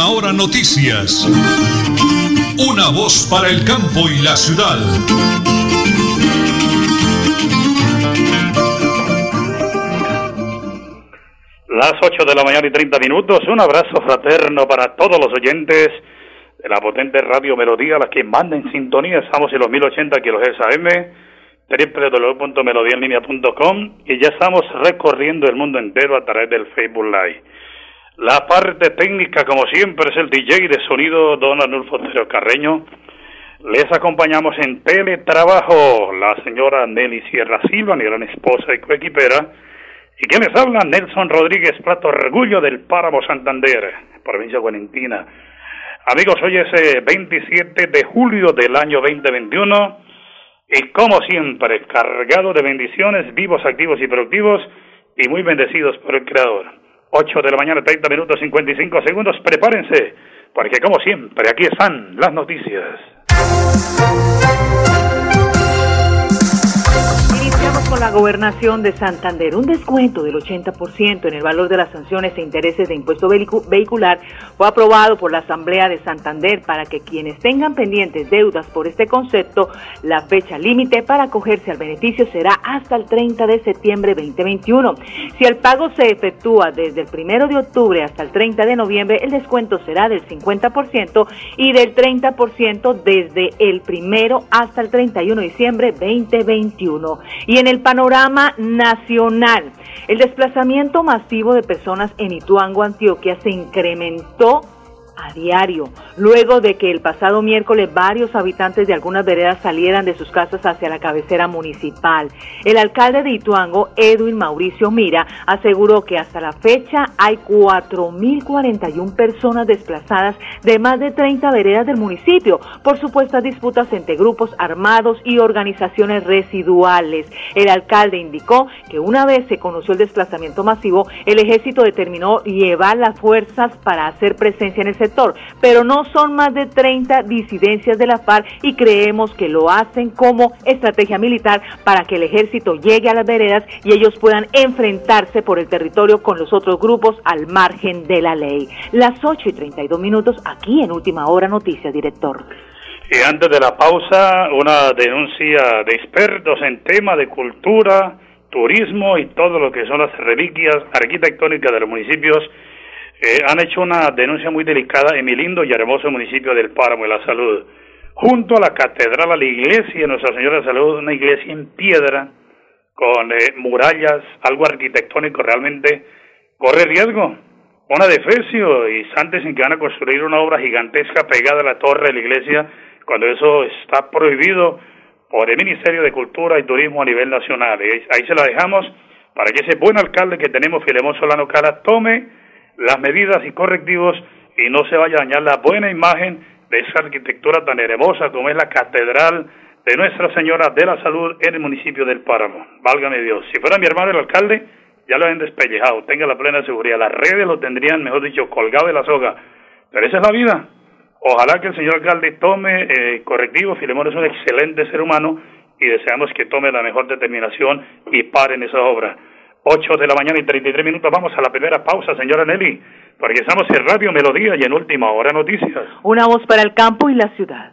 Última Hora Noticias. Una voz para el campo y la ciudad. Las 8 de la mañana y 30 minutos. Un abrazo fraterno para todos los oyentes de la potente Radio Melodía, las que mandan en sintonía. Estamos en los 1080 kHz AM, www.melodiaenlinea.com y ya estamos recorriendo el mundo entero a través del Facebook Live. La parte técnica, como siempre, es el DJ de sonido Don Anulfo Otero Carreño. Les acompañamos en teletrabajo la señora Nelly Sierra Silva, mi gran esposa y coequipera. Y quien les habla, Nelson Rodríguez Plato, orgullo del Páramo Santander, provincia Guarentina. Amigos, hoy es 27 de julio del año 2021 y como siempre, cargado de bendiciones, vivos, activos y productivos y muy bendecidos por el Creador. 8 de la mañana, 30 minutos 55 segundos. Prepárense, porque como siempre, aquí están las noticias. Con la gobernación de Santander. Un descuento del 80% en el valor de las sanciones e intereses de impuesto vehicular fue aprobado por la Asamblea de Santander para que quienes tengan pendientes deudas por este concepto, la fecha límite para acogerse al beneficio será hasta el 30 de septiembre 2021. Si el pago se efectúa desde el 1 de octubre hasta el 30 de noviembre, el descuento será del 50% y del 30% desde el 1 hasta el 31 de diciembre 2021. Y en el panorama nacional. El desplazamiento masivo de personas en Ituango, Antioquia, se incrementó a diario, luego de que el pasado miércoles varios habitantes de algunas veredas salieran de sus casas hacia la cabecera municipal. El alcalde de Ituango, Edwin Mauricio Mira, aseguró que hasta la fecha hay 4.041 personas desplazadas de más de 30 veredas del municipio por supuestas disputas entre grupos armados y organizaciones residuales. El alcalde indicó que una vez se conoció el desplazamiento masivo, el ejército determinó llevar las fuerzas para hacer presencia en el pero no son más de 30 disidencias de la FARC y creemos que lo hacen como estrategia militar para que el ejército llegue a las veredas y ellos puedan enfrentarse por el territorio con los otros grupos al margen de la ley. Las 8 y 32 minutos aquí en Última Hora Noticias, director. Y antes de la pausa, una denuncia de expertos en tema de cultura, turismo y todo lo que son las reliquias arquitectónicas de los municipios eh, han hecho una denuncia muy delicada en mi lindo y hermoso municipio del Páramo de la Salud. Junto a la catedral, a la iglesia de Nuestra Señora de Salud, una iglesia en piedra, con eh, murallas, algo arquitectónico realmente, corre riesgo. Una de y antes en que van a construir una obra gigantesca pegada a la torre de la iglesia, cuando eso está prohibido por el Ministerio de Cultura y Turismo a nivel nacional. ahí se la dejamos para que ese buen alcalde que tenemos, Filemón Solano Cala, tome las medidas y correctivos y no se vaya a dañar la buena imagen de esa arquitectura tan hermosa como es la Catedral de Nuestra Señora de la Salud en el municipio del Páramo. Válgame Dios. Si fuera mi hermano el alcalde, ya lo habían despellejado, tenga la plena seguridad. Las redes lo tendrían, mejor dicho, colgado de la soga. Pero esa es la vida. Ojalá que el señor alcalde tome eh, correctivos. Filemón es un excelente ser humano y deseamos que tome la mejor determinación y pare en esa obra. 8 de la mañana y 33 minutos. Vamos a la primera pausa, señora Nelly, porque estamos en Radio Melodía y en Última Hora Noticias. Una voz para el campo y la ciudad.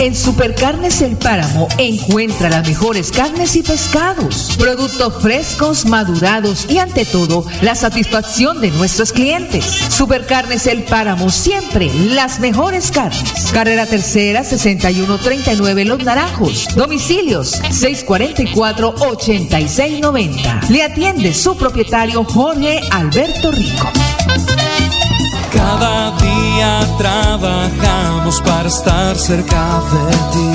En Supercarnes El Páramo encuentra las mejores carnes y pescados, productos frescos, madurados y ante todo la satisfacción de nuestros clientes. Supercarnes El Páramo, siempre las mejores carnes. Carrera Tercera 6139 Los Naranjos. Domicilios 644-8690. Le atiende su propietario Jorge Alberto Rico. Cada día trabajamos para estar cerca de ti.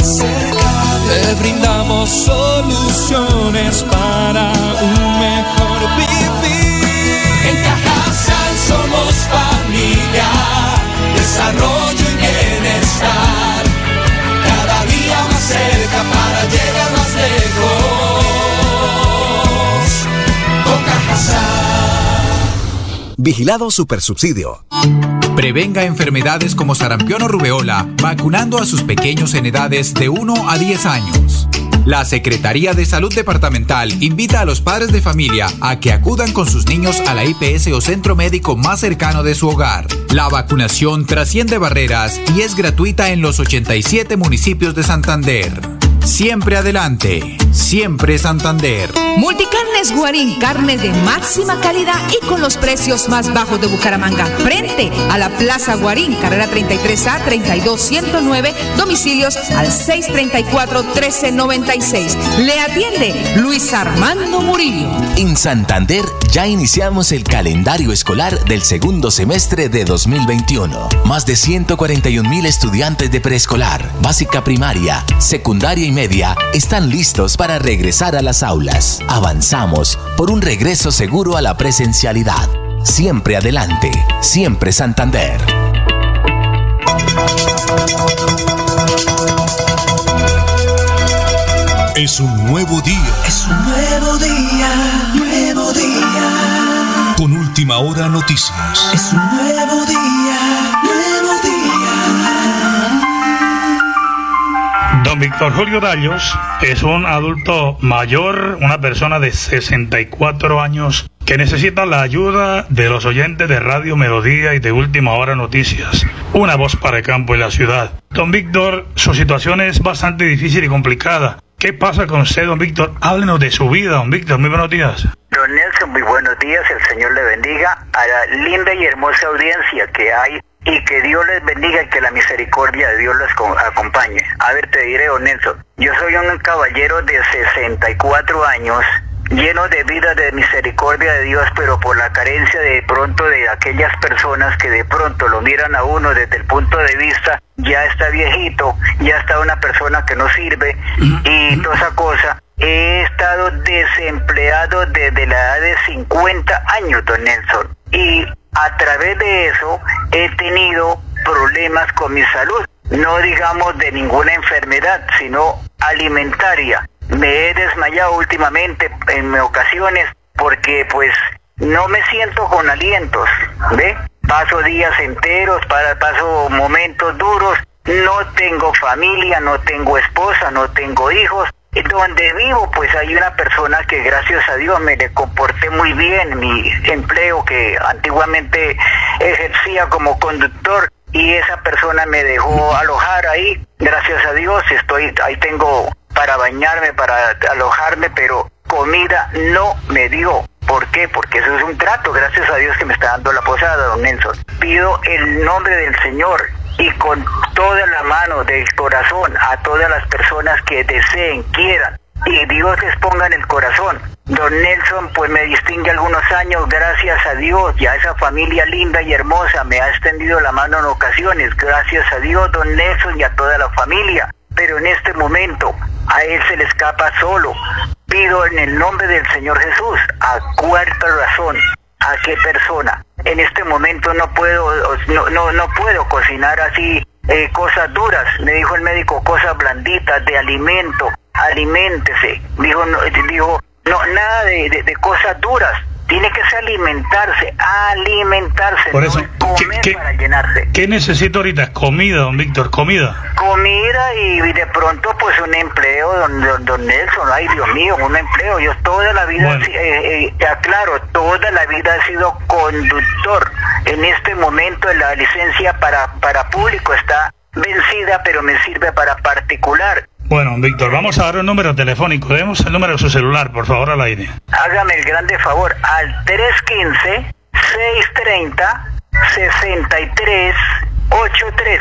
Te brindamos soluciones para un mejor vivir. En Cajasal somos familia, Vigilado Supersubsidio. Prevenga enfermedades como sarampión o rubeola vacunando a sus pequeños en edades de 1 a 10 años. La Secretaría de Salud Departamental invita a los padres de familia a que acudan con sus niños a la IPS o centro médico más cercano de su hogar. La vacunación trasciende barreras y es gratuita en los 87 municipios de Santander. Siempre adelante, siempre Santander. Multicarnes Guarín, carne de máxima calidad y con los precios más bajos de Bucaramanga. Frente a la Plaza Guarín, carrera 33A 32109, domicilios al 634-1396. Le atiende Luis Armando Murillo. En Santander ya iniciamos el calendario escolar del segundo semestre de 2021. Más de 141 mil estudiantes de preescolar, básica primaria, secundaria y media están listos para regresar a las aulas. Avanzamos por un regreso seguro a la presencialidad. Siempre adelante, siempre Santander. Es un nuevo día. Es un nuevo día, nuevo día. Con última hora noticias. Es un nuevo día, Don Víctor Julio Dallos es un adulto mayor, una persona de 64 años que necesita la ayuda de los oyentes de Radio Melodía y de Última Hora Noticias. Una voz para el campo y la ciudad. Don Víctor, su situación es bastante difícil y complicada. ¿Qué pasa con usted, don Víctor? Háblenos de su vida, don Víctor. Muy buenos días. Don Nelson, muy buenos días. El Señor le bendiga a la linda y hermosa audiencia que hay y que Dios les bendiga y que la misericordia de Dios los co- acompañe. A ver, te diré, don Nelson, yo soy un caballero de 64 años, lleno de vida, de misericordia de Dios, pero por la carencia de pronto de aquellas personas que de pronto lo miran a uno desde el punto de vista, ya está viejito, ya está una persona que no sirve y toda esa cosa. He estado desempleado desde la edad de 50 años, don Nelson. Y a través de eso he tenido problemas con mi salud. No digamos de ninguna enfermedad, sino alimentaria. Me he desmayado últimamente en ocasiones porque pues no me siento con alientos, ¿ve? Paso días enteros, para, paso momentos duros, no tengo familia, no tengo esposa, no tengo hijos. Donde vivo, pues hay una persona que gracias a Dios me le comporté muy bien, mi empleo que antiguamente ejercía como conductor y esa persona me dejó alojar ahí. Gracias a Dios estoy, ahí tengo para bañarme, para alojarme, pero comida no me dio. ¿Por qué? Porque eso es un trato, gracias a Dios que me está dando la posada, don Nelson. Pido el nombre del Señor y con toda la mano del corazón a todas las personas que deseen, quieran y Dios les ponga en el corazón. Don Nelson pues me distingue algunos años, gracias a Dios y a esa familia linda y hermosa me ha extendido la mano en ocasiones, gracias a Dios Don Nelson y a toda la familia. Pero en este momento a él se le escapa solo. Pido en el nombre del Señor Jesús, a cuarta razón, a qué persona. En este momento no puedo, no, no, no puedo cocinar así eh, cosas duras. Me dijo el médico cosas blanditas de alimento, aliméntese. Dijo, no, dijo, no, nada de, de, de cosas duras. Tiene que ser alimentarse, alimentarse, Por no eso, es comer ¿qué- qué- para llenarse. ¿Qué necesito ahorita? Comida, don Víctor, comida. Comida y, y de pronto pues un empleo, don, don, don Nelson, ay Dios mío, un empleo. Yo toda la vida, Bueno. eh, eh, aclaro, toda la vida he sido conductor. En este momento la licencia para, para público está vencida, pero me sirve para particular. Bueno, Víctor, vamos a dar un número telefónico. Demos el número de su celular, por favor, al aire. Hágame el grande favor al 315-630-6383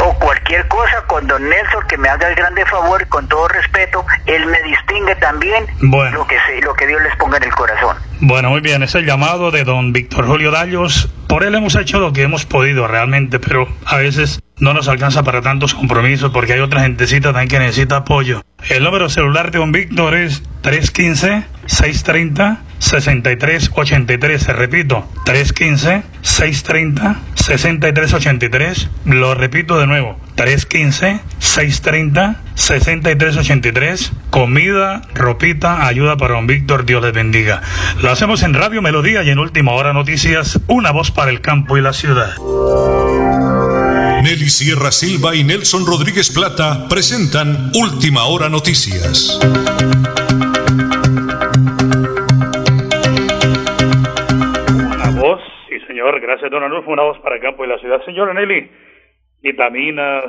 o cualquier cosa con don Nelson que me haga el grande favor con todo respeto, él me distingue también Bueno. lo que se, lo que Dios les ponga en el corazón. Bueno, muy bien, es el llamado de don Víctor Julio Dallos. Por él hemos hecho lo que hemos podido realmente, pero a veces no nos alcanza para tantos compromisos porque hay otra gentecita también que necesita apoyo. El número celular de don Víctor es 315-630-6383. Se repito, 315-630-6383. Lo repito de nuevo, 315-630-6383. Comida, ropita, ayuda para don Víctor, Dios les bendiga. Lo hacemos en Radio Melodía y en Última Hora Noticias, una voz para el campo y la ciudad. Nelly Sierra Silva y Nelson Rodríguez Plata presentan Última Hora Noticias. Una voz, sí señor, gracias don Anulfo, una voz para el campo y la ciudad. Señora Nelly, vitaminas,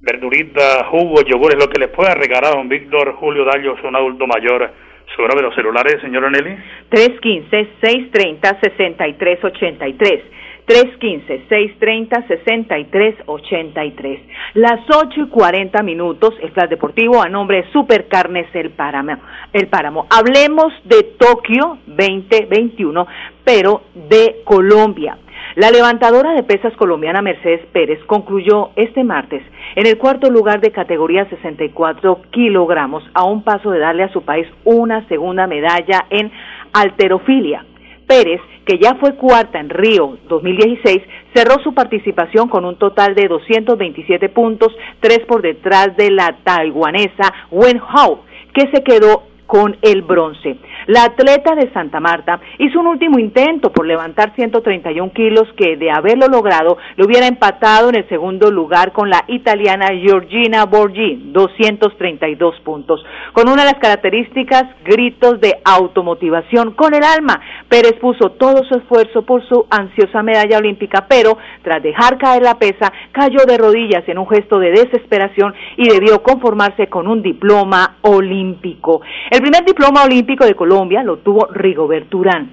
verduritas, jugos, yogures, lo que les pueda regalar a don Víctor Julio Dallos, un adulto mayor. Su número de los celulares, señora Nelly. 315-630-6383. 315-630-6383. Las 8 y 40 minutos, el Flash Deportivo a nombre de Supercarnes El Páramo. El Páramo. Hablemos de Tokio 2021, pero de Colombia. La levantadora de pesas colombiana Mercedes Pérez concluyó este martes en el cuarto lugar de categoría 64 kilogramos a un paso de darle a su país una segunda medalla en alterofilia. Pérez, que ya fue cuarta en Río 2016, cerró su participación con un total de 227 puntos, tres por detrás de la taiwanesa Wen Hao, que se quedó con el bronce. La atleta de Santa Marta hizo un último intento por levantar 131 kilos que de haberlo logrado le hubiera empatado en el segundo lugar con la italiana Georgina Borgi, 232 puntos. Con una de las características, gritos de automotivación con el alma. Pérez puso todo su esfuerzo por su ansiosa medalla olímpica, pero tras dejar caer la pesa, cayó de rodillas en un gesto de desesperación y debió conformarse con un diploma olímpico. El primer diploma olímpico de Colombia lo tuvo Rigobert Urán,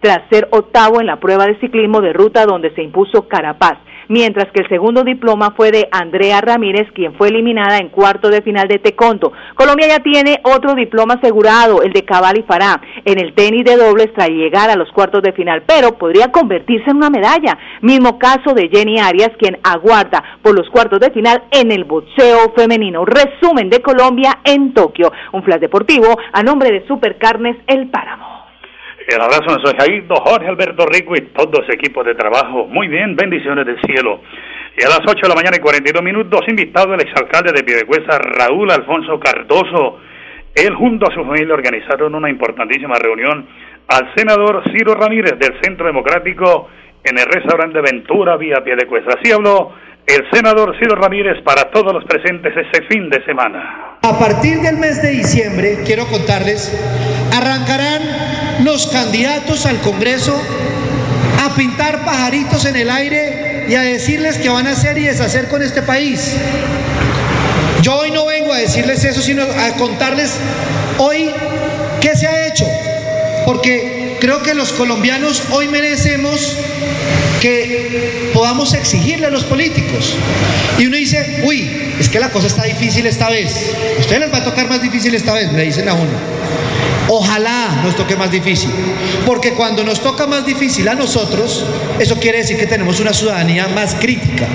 tras ser octavo en la prueba de ciclismo de ruta donde se impuso Carapaz mientras que el segundo diploma fue de Andrea Ramírez, quien fue eliminada en cuarto de final de Teconto. Colombia ya tiene otro diploma asegurado, el de Cabal y Fará, en el tenis de dobles tras llegar a los cuartos de final, pero podría convertirse en una medalla. Mismo caso de Jenny Arias, quien aguarda por los cuartos de final en el boxeo femenino. Resumen de Colombia en Tokio. Un flash deportivo a nombre de Supercarnes El Páramo. El abrazo de Jairdo, Jorge Alberto Rico y todo ese equipo de trabajo. Muy bien, bendiciones del cielo. Y a las 8 de la mañana y 42 minutos, invitado el exalcalde de Piedecuesta, Raúl Alfonso Cardoso. Él junto a su familia organizaron una importantísima reunión al senador Ciro Ramírez del Centro Democrático en el restaurante Ventura vía Piedecuesta. Así habló el senador Ciro Ramírez para todos los presentes ese fin de semana. A partir del mes de diciembre, quiero contarles, arrancarán los candidatos al Congreso a pintar pajaritos en el aire y a decirles qué van a hacer y deshacer con este país. Yo hoy no vengo a decirles eso, sino a contarles hoy qué se ha hecho, porque creo que los colombianos hoy merecemos que podamos exigirle a los políticos. Y uno dice, uy, es que la cosa está difícil esta vez. Ustedes les va a tocar más difícil esta vez, le dicen a uno. Ojalá nos toque más difícil, porque cuando nos toca más difícil a nosotros, eso quiere decir que tenemos una ciudadanía más crítica,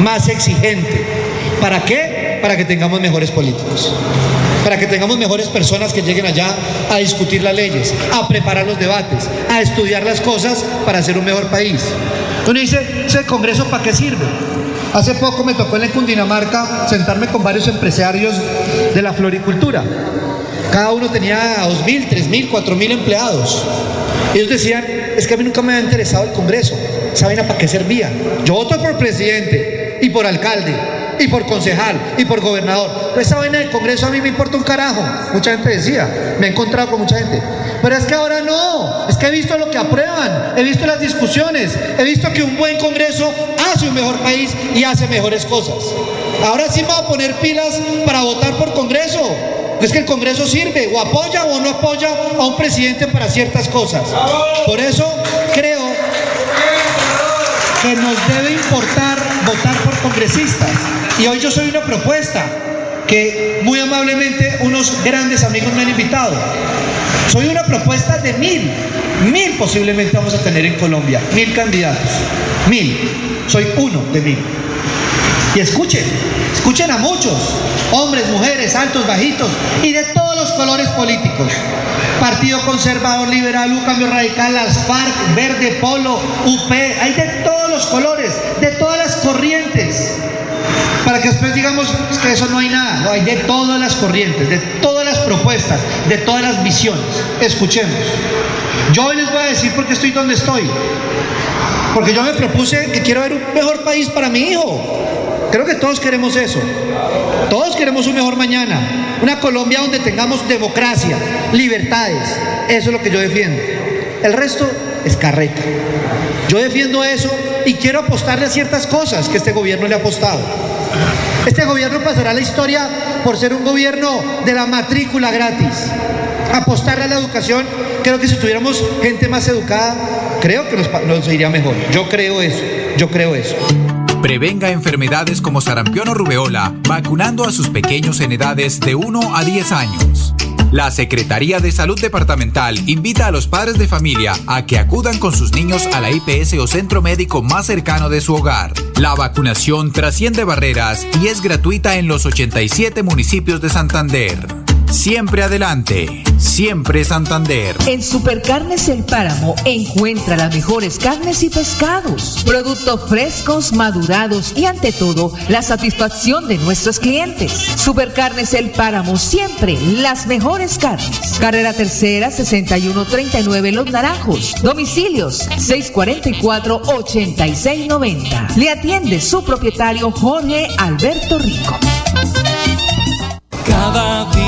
más exigente. ¿Para qué? Para que tengamos mejores políticos para que tengamos mejores personas que lleguen allá a discutir las leyes, a preparar los debates, a estudiar las cosas para hacer un mejor país. Uno dice, ¿ese Congreso para qué sirve? Hace poco me tocó en Cundinamarca sentarme con varios empresarios de la floricultura. Cada uno tenía 2.000, 3.000, 4.000 empleados. Ellos decían, es que a mí nunca me ha interesado el Congreso. ¿Saben a para qué servía? Yo voto por presidente y por alcalde y por concejal y por gobernador. Pero esa vaina del Congreso a mí me importa un carajo. Mucha gente decía, me he encontrado con mucha gente. Pero es que ahora no, es que he visto lo que aprueban, he visto las discusiones, he visto que un buen Congreso hace un mejor país y hace mejores cosas. Ahora sí me voy a poner pilas para votar por Congreso. Es que el Congreso sirve, o apoya o no apoya a un presidente para ciertas cosas. Por eso creo que nos debe importar votar por congresistas. Y hoy yo soy una propuesta que muy amablemente unos grandes amigos me han invitado. Soy una propuesta de mil, mil posiblemente vamos a tener en Colombia, mil candidatos, mil. Soy uno de mil. Y escuchen, escuchen a muchos, hombres, mujeres, altos, bajitos y de todos los colores políticos. Partido Conservador, Liberal, U, Cambio Radical, las FARC, Verde, Polo, UP, hay de todos los colores, de todas las corrientes, para que eso no hay nada, no hay de todas las corrientes, de todas las propuestas, de todas las visiones. Escuchemos. Yo hoy les voy a decir por qué estoy donde estoy. Porque yo me propuse que quiero ver un mejor país para mi hijo. Creo que todos queremos eso. Todos queremos un mejor mañana. Una Colombia donde tengamos democracia, libertades. Eso es lo que yo defiendo. El resto es carreta. Yo defiendo eso y quiero apostarle a ciertas cosas que este gobierno le ha apostado. Este gobierno pasará la historia por ser un gobierno de la matrícula gratis. Apostarle a la educación, creo que si tuviéramos gente más educada, creo que nos, nos iría mejor. Yo creo eso, yo creo eso. Prevenga enfermedades como sarampión o rubeola vacunando a sus pequeños en edades de 1 a 10 años. La Secretaría de Salud Departamental invita a los padres de familia a que acudan con sus niños a la IPS o centro médico más cercano de su hogar. La vacunación trasciende barreras y es gratuita en los 87 municipios de Santander. Siempre adelante, siempre Santander. En Supercarnes El Páramo encuentra las mejores carnes y pescados, productos frescos, madurados y ante todo la satisfacción de nuestros clientes. Supercarnes El Páramo siempre las mejores carnes. Carrera Tercera 6139 Los Naranjos. Domicilios 644-8690. Le atiende su propietario Jorge Alberto Rico. Cada día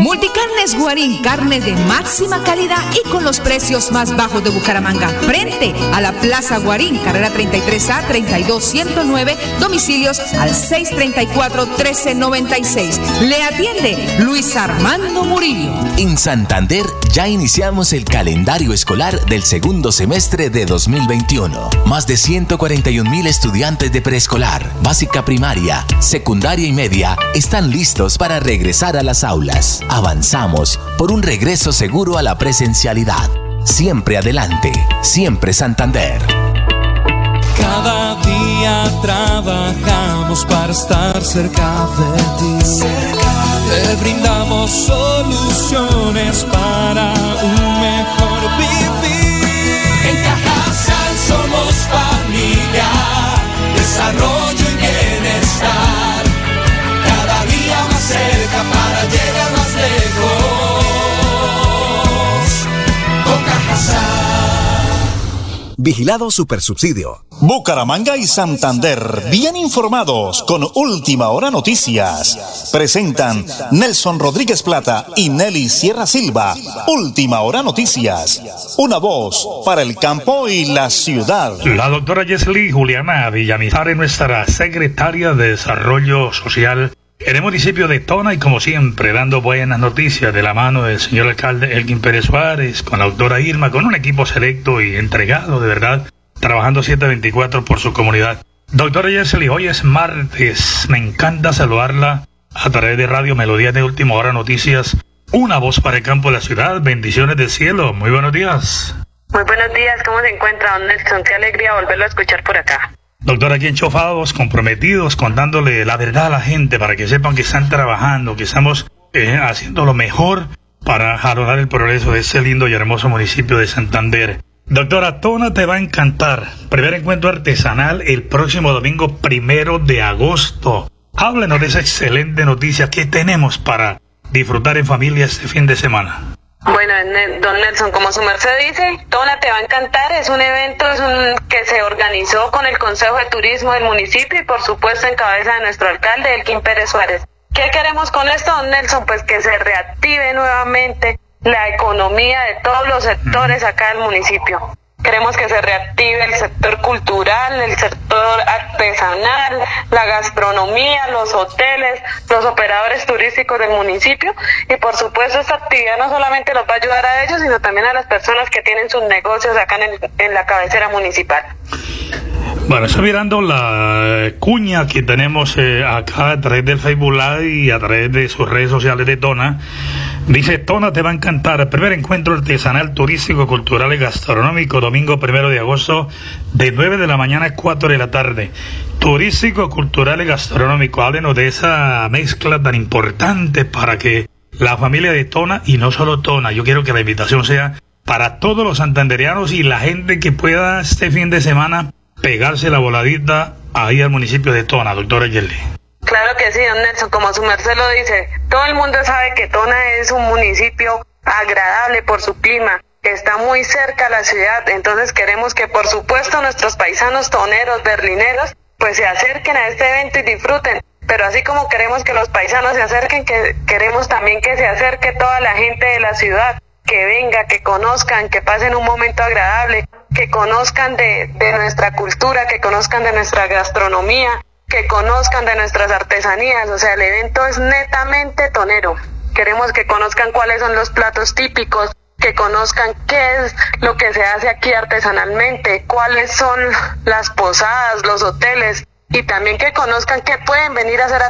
Multicarnes Guarín, carne de máxima calidad y con los precios más bajos de Bucaramanga. Frente a la Plaza Guarín, carrera 33A 32109, domicilios al 634-1396. Le atiende Luis Armando Murillo. En Santander ya iniciamos el calendario escolar del segundo semestre de 2021. Más de 141 mil estudiantes de preescolar, básica primaria, secundaria y media están listos para regresar a las aulas. Avanzamos por un regreso seguro a la presencialidad. Siempre adelante, siempre Santander. Cada día trabajamos para estar cerca de ti. Te brindamos soluciones para un mejor vivir. En Cajasal somos familia, desarrollo y bienestar. Vigilado Supersubsidio. Bucaramanga y Santander, bien informados con Última Hora Noticias. Presentan Nelson Rodríguez Plata y Nelly Sierra Silva. Última Hora Noticias. Una voz para el campo y la ciudad. La doctora Yesli Juliana Villamizar es nuestra secretaria de Desarrollo Social en el municipio de Tona y como siempre dando buenas noticias de la mano del señor alcalde Elkin Pérez Suárez, con la doctora Irma, con un equipo selecto y entregado de verdad, trabajando 724 por su comunidad. Doctora Yeseli, hoy es martes, me encanta saludarla a través de Radio Melodía de Última Hora Noticias, una voz para el campo de la ciudad, bendiciones del cielo, muy buenos días. Muy buenos días, ¿cómo se encuentra, don Nelson? Qué alegría volverlo a escuchar por acá. Doctor, aquí enchofados, comprometidos, contándole la verdad a la gente para que sepan que están trabajando, que estamos eh, haciendo lo mejor para jalonar el progreso de ese lindo y hermoso municipio de Santander. Doctora, Tona te va a encantar. Primer encuentro artesanal el próximo domingo primero de agosto. Háblenos de esa excelente noticia que tenemos para disfrutar en familia este fin de semana. Bueno, don Nelson, como su merced dice, Tona te va a encantar. Es un evento es un, que se organizó con el Consejo de Turismo del municipio y, por supuesto, en cabeza de nuestro alcalde, Elkin Pérez Suárez. ¿Qué queremos con esto, don Nelson? Pues que se reactive nuevamente la economía de todos los sectores acá del municipio. Queremos que se reactive el sector cultural, el sector artesanal, la gastronomía, los hoteles, los operadores turísticos del municipio y por supuesto esta actividad no solamente los va a ayudar a ellos, sino también a las personas que tienen sus negocios acá en, en la cabecera municipal. Bueno, estoy mirando la cuña que tenemos eh, acá a través del Facebook Live y a través de sus redes sociales de Tona. Dice, Tona te va a encantar. Primer encuentro artesanal, turístico, cultural y gastronómico, domingo primero de agosto, de 9 de la mañana a 4 de la tarde. Turístico, cultural y gastronómico. Háblenos de esa mezcla tan importante para que la familia de Tona, y no solo Tona, yo quiero que la invitación sea para todos los santanderianos y la gente que pueda este fin de semana pegarse la voladita ahí al municipio de Tona, doctora Yeli. Claro que sí, don Nelson, como su merced lo dice, todo el mundo sabe que Tona es un municipio agradable por su clima, está muy cerca a la ciudad, entonces queremos que por supuesto nuestros paisanos toneros, berlineros, pues se acerquen a este evento y disfruten. Pero así como queremos que los paisanos se acerquen, que queremos también que se acerque toda la gente de la ciudad, que venga, que conozcan, que pasen un momento agradable, que conozcan de, de nuestra cultura, que conozcan de nuestra gastronomía, que conozcan de nuestras artesanías. O sea, el evento es netamente tonero. Queremos que conozcan cuáles son los platos típicos, que conozcan qué es lo que se hace aquí artesanalmente, cuáles son las posadas, los hoteles y también que conozcan que pueden venir a hacer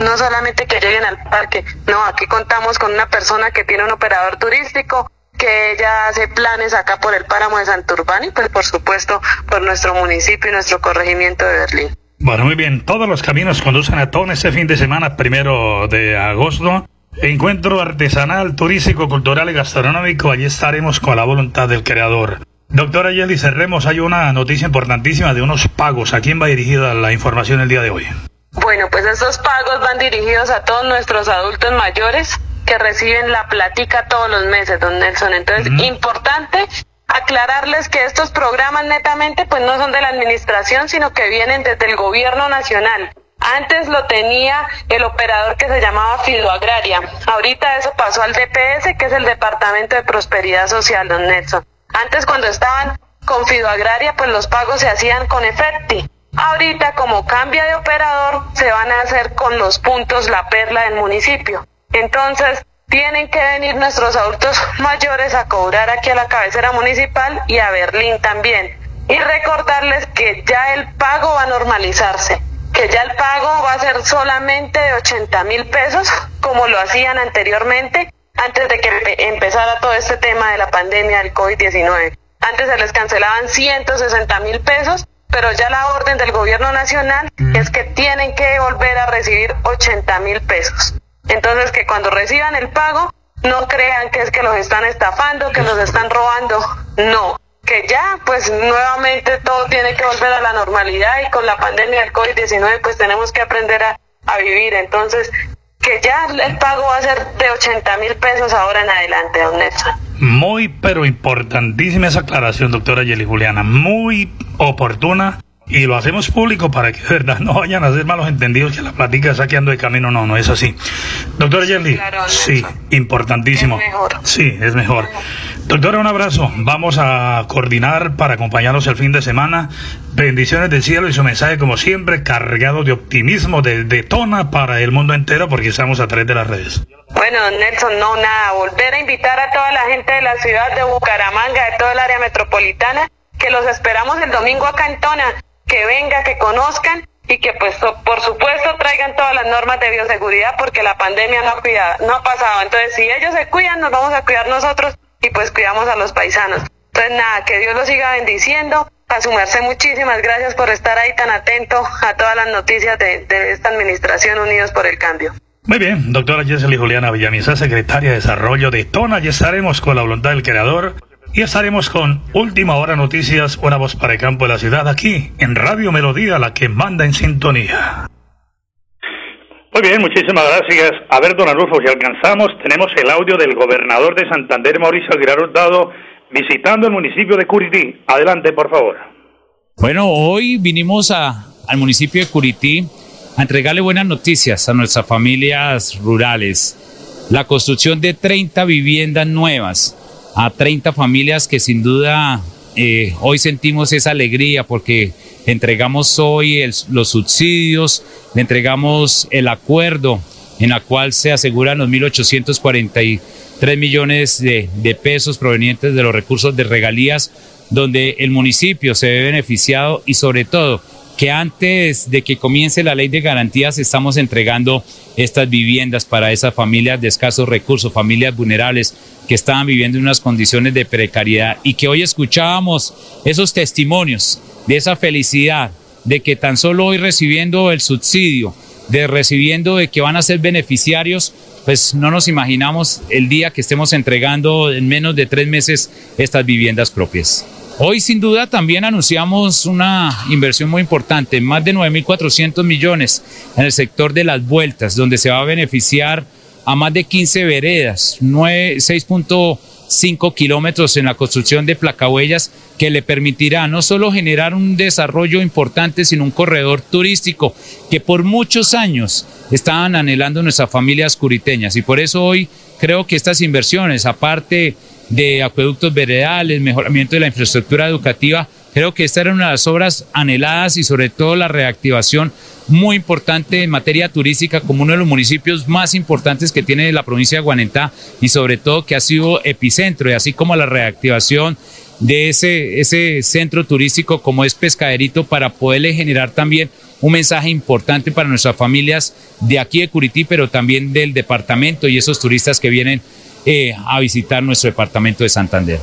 no solamente que lleguen al parque, no, aquí contamos con una persona que tiene un operador turístico, que ella hace planes acá por el páramo de Santurbán y pues por supuesto por nuestro municipio y nuestro corregimiento de Berlín. Bueno, muy bien, todos los caminos conducen a Tona ese fin de semana, primero de agosto. Encuentro artesanal, turístico, cultural y gastronómico, allí estaremos con la voluntad del creador. Doctora Yeli, cerremos, hay una noticia importantísima de unos pagos. ¿A quién va dirigida la información el día de hoy? Bueno, pues estos pagos van dirigidos a todos nuestros adultos mayores que reciben la platica todos los meses, don Nelson. Entonces, importante aclararles que estos programas netamente pues no son de la administración, sino que vienen desde el gobierno nacional. Antes lo tenía el operador que se llamaba Fidoagraria. Ahorita eso pasó al DPS, que es el Departamento de Prosperidad Social, don Nelson. Antes cuando estaban con Fidoagraria, pues los pagos se hacían con Efecti. Ahorita como cambia de operador, se van a hacer con los puntos La Perla del municipio. Entonces, tienen que venir nuestros adultos mayores a cobrar aquí a la cabecera municipal y a Berlín también. Y recordarles que ya el pago va a normalizarse, que ya el pago va a ser solamente de 80 mil pesos, como lo hacían anteriormente, antes de que empezara todo este tema de la pandemia del COVID-19. Antes se les cancelaban 160 mil pesos, pero ya la orden del gobierno nacional es que tienen que volver a recibir 80 mil pesos. Entonces que cuando reciban el pago no crean que es que los están estafando, que los están robando. No, que ya pues nuevamente todo tiene que volver a la normalidad y con la pandemia del COVID-19 pues tenemos que aprender a, a vivir. Entonces que ya el pago va a ser de 80 mil pesos ahora en adelante, don Nelson. Muy, pero importantísima esa aclaración, doctora Yeli Juliana. Muy oportuna. Y lo hacemos público para que de verdad no vayan a ser malos entendidos que la plática está quedando de camino. No, no es así. Doctora Yeli. sí, importantísimo. Es mejor. Sí, es mejor. Doctora, un abrazo. Vamos a coordinar para acompañarnos el fin de semana. Bendiciones del cielo y su mensaje, como siempre, cargado de optimismo, de, de tona para el mundo entero, porque estamos a través de las redes. Bueno, Nelson, no, nada. Volver a invitar a toda la gente de la ciudad de Bucaramanga, de todo el área metropolitana, que los esperamos el domingo acá en Tona, que venga, que conozcan y que pues por supuesto traigan todas las normas de bioseguridad porque la pandemia no ha, cuidado, no ha pasado. Entonces, si ellos se cuidan, nos vamos a cuidar nosotros y pues cuidamos a los paisanos. Entonces, nada, que Dios los siga bendiciendo. A su merced, muchísimas gracias por estar ahí tan atento a todas las noticias de, de esta administración Unidos por el Cambio. Muy bien, doctora Jessely Juliana Villamizar, secretaria de Desarrollo de Tona, ya estaremos con la voluntad del creador y estaremos con Última Hora Noticias, una voz para el campo de la ciudad, aquí en Radio Melodía, la que manda en sintonía. Muy bien, muchísimas gracias. A ver, don Arnulfo, si alcanzamos, tenemos el audio del gobernador de Santander, Mauricio Aguilar Hurtado, visitando el municipio de Curití. Adelante, por favor. Bueno, hoy vinimos a, al municipio de Curití a entregarle buenas noticias a nuestras familias rurales. La construcción de 30 viviendas nuevas a 30 familias que sin duda eh, hoy sentimos esa alegría porque entregamos hoy los subsidios, le entregamos el acuerdo en la cual se aseguran los 1.843 millones de, de pesos provenientes de los recursos de regalías donde el municipio se ve beneficiado y sobre todo que antes de que comience la ley de garantías estamos entregando estas viviendas para esas familias de escasos recursos, familias vulnerables que estaban viviendo en unas condiciones de precariedad y que hoy escuchábamos esos testimonios de esa felicidad de que tan solo hoy recibiendo el subsidio, de recibiendo de que van a ser beneficiarios, pues no nos imaginamos el día que estemos entregando en menos de tres meses estas viviendas propias. Hoy sin duda también anunciamos una inversión muy importante, más de 9.400 millones en el sector de las vueltas, donde se va a beneficiar a más de 15 veredas, 6.5 kilómetros en la construcción de placahuellas que le permitirá no solo generar un desarrollo importante, sino un corredor turístico que por muchos años estaban anhelando nuestras familias curiteñas. Y por eso hoy creo que estas inversiones, aparte de acueductos veredales, mejoramiento de la infraestructura educativa. Creo que esta era una de las obras anheladas y sobre todo la reactivación muy importante en materia turística como uno de los municipios más importantes que tiene la provincia de Guanentá y sobre todo que ha sido epicentro y así como la reactivación de ese, ese centro turístico como es Pescaderito para poderle generar también un mensaje importante para nuestras familias de aquí de Curití, pero también del departamento y esos turistas que vienen eh, a visitar nuestro departamento de Santander.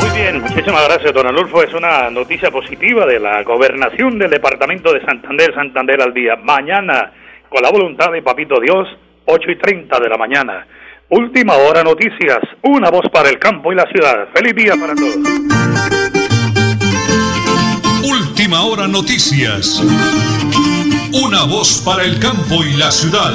Muy bien, muchísimas gracias, don Alulfo. Es una noticia positiva de la gobernación del departamento de Santander, Santander al día. Mañana, con la voluntad de Papito Dios, 8 y 30 de la mañana. Última hora noticias, una voz para el campo y la ciudad. Feliz día para todos. Última hora noticias. Una voz para el campo y la ciudad.